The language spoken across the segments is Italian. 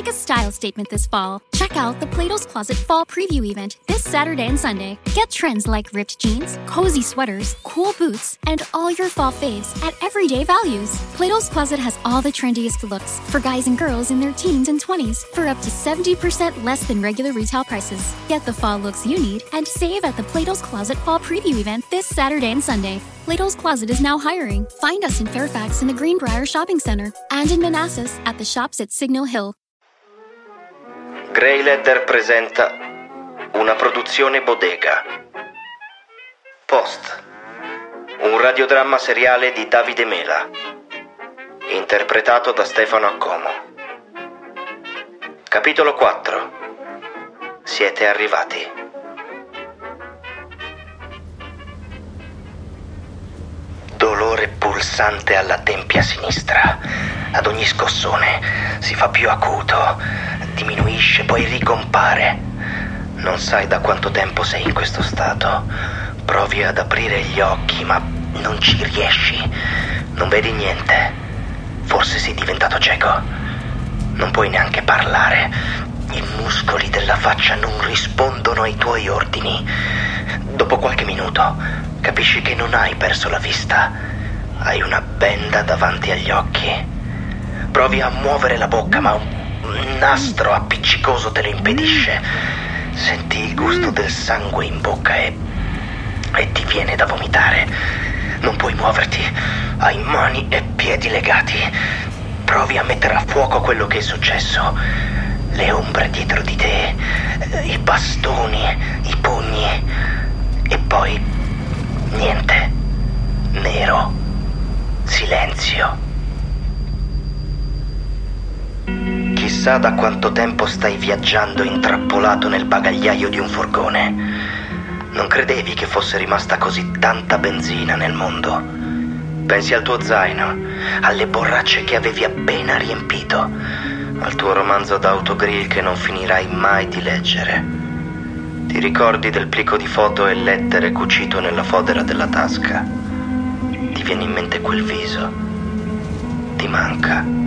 Make a style statement this fall. Check out the Plato's Closet Fall Preview event this Saturday and Sunday. Get trends like ripped jeans, cozy sweaters, cool boots, and all your fall faves at everyday values. Plato's Closet has all the trendiest looks for guys and girls in their teens and 20s for up to 70% less than regular retail prices. Get the fall looks you need and save at the Plato's Closet Fall Preview event this Saturday and Sunday. Plato's Closet is now hiring. Find us in Fairfax in the Greenbrier Shopping Center and in Manassas at the shops at Signal Hill. Grey Ledder presenta una produzione bodega. Post. Un radiodramma seriale di Davide Mela. Interpretato da Stefano Accomo. Capitolo 4. Siete arrivati. Dolore pulsante alla tempia sinistra. Ad ogni scossone si fa più acuto, diminuisce, poi ricompare. Non sai da quanto tempo sei in questo stato. Provi ad aprire gli occhi, ma non ci riesci. Non vedi niente. Forse sei diventato cieco. Non puoi neanche parlare. I muscoli della faccia non rispondono ai tuoi ordini. Dopo qualche minuto capisci che non hai perso la vista. Hai una benda davanti agli occhi. Provi a muovere la bocca, ma un nastro appiccicoso te lo impedisce. Senti il gusto del sangue in bocca e, e ti viene da vomitare. Non puoi muoverti. Hai mani e piedi legati. Provi a mettere a fuoco quello che è successo. Le ombre dietro di te, i bastoni, i pugni. E poi niente. Nero. Silenzio. Chissà da quanto tempo stai viaggiando intrappolato nel bagagliaio di un furgone. Non credevi che fosse rimasta così tanta benzina nel mondo. Pensi al tuo zaino, alle borracce che avevi appena riempito, al tuo romanzo d'autogrill che non finirai mai di leggere. Ti ricordi del plico di foto e lettere cucito nella fodera della tasca? Ti viene in mente quel viso? Ti manca?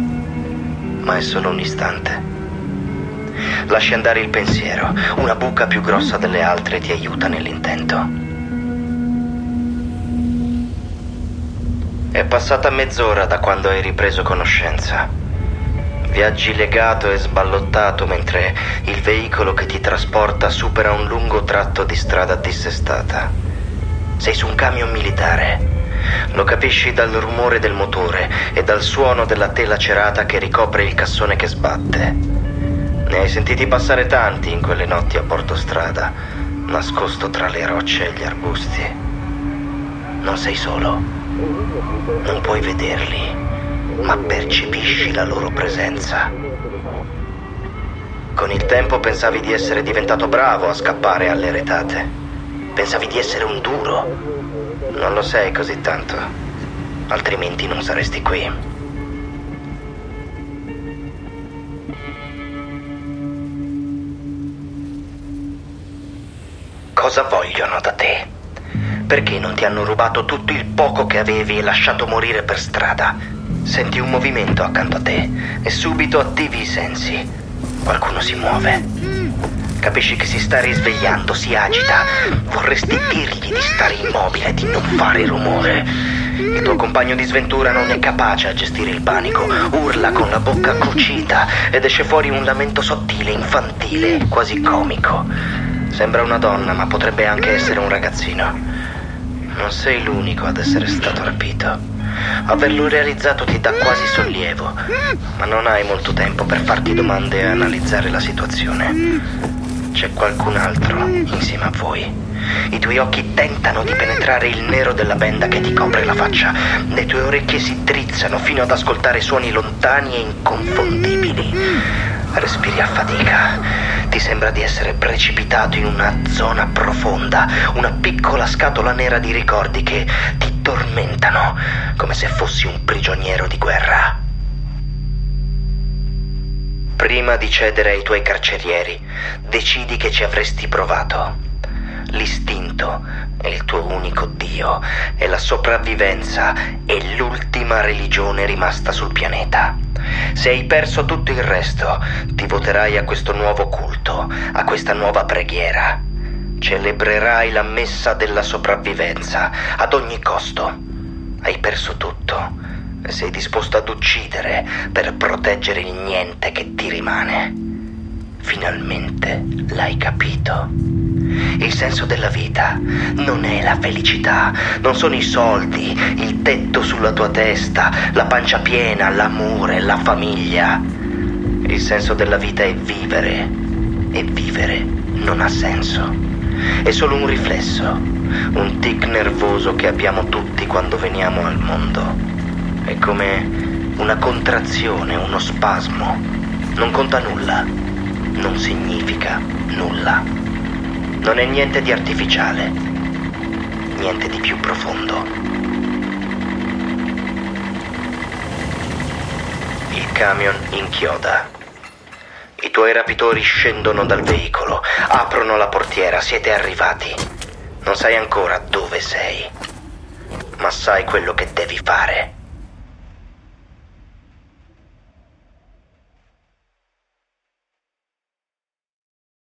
Ma è solo un istante. Lasci andare il pensiero, una buca più grossa delle altre ti aiuta nell'intento. È passata mezz'ora da quando hai ripreso conoscenza. Viaggi legato e sballottato mentre il veicolo che ti trasporta supera un lungo tratto di strada dissestata. Sei su un camion militare lo capisci dal rumore del motore e dal suono della tela cerata che ricopre il cassone che sbatte. Ne hai sentiti passare tanti in quelle notti a bordo strada, nascosto tra le rocce e gli arbusti. Non sei solo. Non puoi vederli, ma percepisci la loro presenza. Con il tempo pensavi di essere diventato bravo a scappare alle retate. Pensavi di essere un duro, non lo sei così tanto, altrimenti non saresti qui. Cosa vogliono da te? Perché non ti hanno rubato tutto il poco che avevi e lasciato morire per strada? Senti un movimento accanto a te e subito attivi i sensi. Qualcuno si muove. Capisci che si sta risvegliando, si agita. Vorresti dirgli di stare immobile, di non fare rumore. Il tuo compagno di sventura non è capace a gestire il panico. Urla con la bocca cucita ed esce fuori un lamento sottile, infantile, quasi comico. Sembra una donna, ma potrebbe anche essere un ragazzino. Non sei l'unico ad essere stato rapito. Averlo realizzato ti dà quasi sollievo, ma non hai molto tempo per farti domande e analizzare la situazione. C'è qualcun altro insieme a voi. I tuoi occhi tentano di penetrare il nero della benda che ti copre la faccia. Le tue orecchie si drizzano fino ad ascoltare suoni lontani e inconfondibili. Respiri a fatica. Ti sembra di essere precipitato in una zona profonda, una piccola scatola nera di ricordi che ti tormentano, come se fossi un prigioniero di guerra. Prima di cedere ai tuoi carcerieri, decidi che ci avresti provato. L'istinto è il tuo unico Dio e la sopravvivenza è l'ultima religione rimasta sul pianeta. Se hai perso tutto il resto, ti voterai a questo nuovo culto, a questa nuova preghiera. Celebrerai la messa della sopravvivenza ad ogni costo. Hai perso tutto sei disposto ad uccidere per proteggere il niente che ti rimane. Finalmente l'hai capito. Il senso della vita non è la felicità, non sono i soldi, il tetto sulla tua testa, la pancia piena, l'amore, la famiglia. Il senso della vita è vivere e vivere non ha senso. È solo un riflesso, un tic nervoso che abbiamo tutti quando veniamo al mondo. È come una contrazione, uno spasmo. Non conta nulla, non significa nulla. Non è niente di artificiale, niente di più profondo. Il camion inchioda. I tuoi rapitori scendono dal veicolo, aprono la portiera, siete arrivati. Non sai ancora dove sei, ma sai quello che devi fare.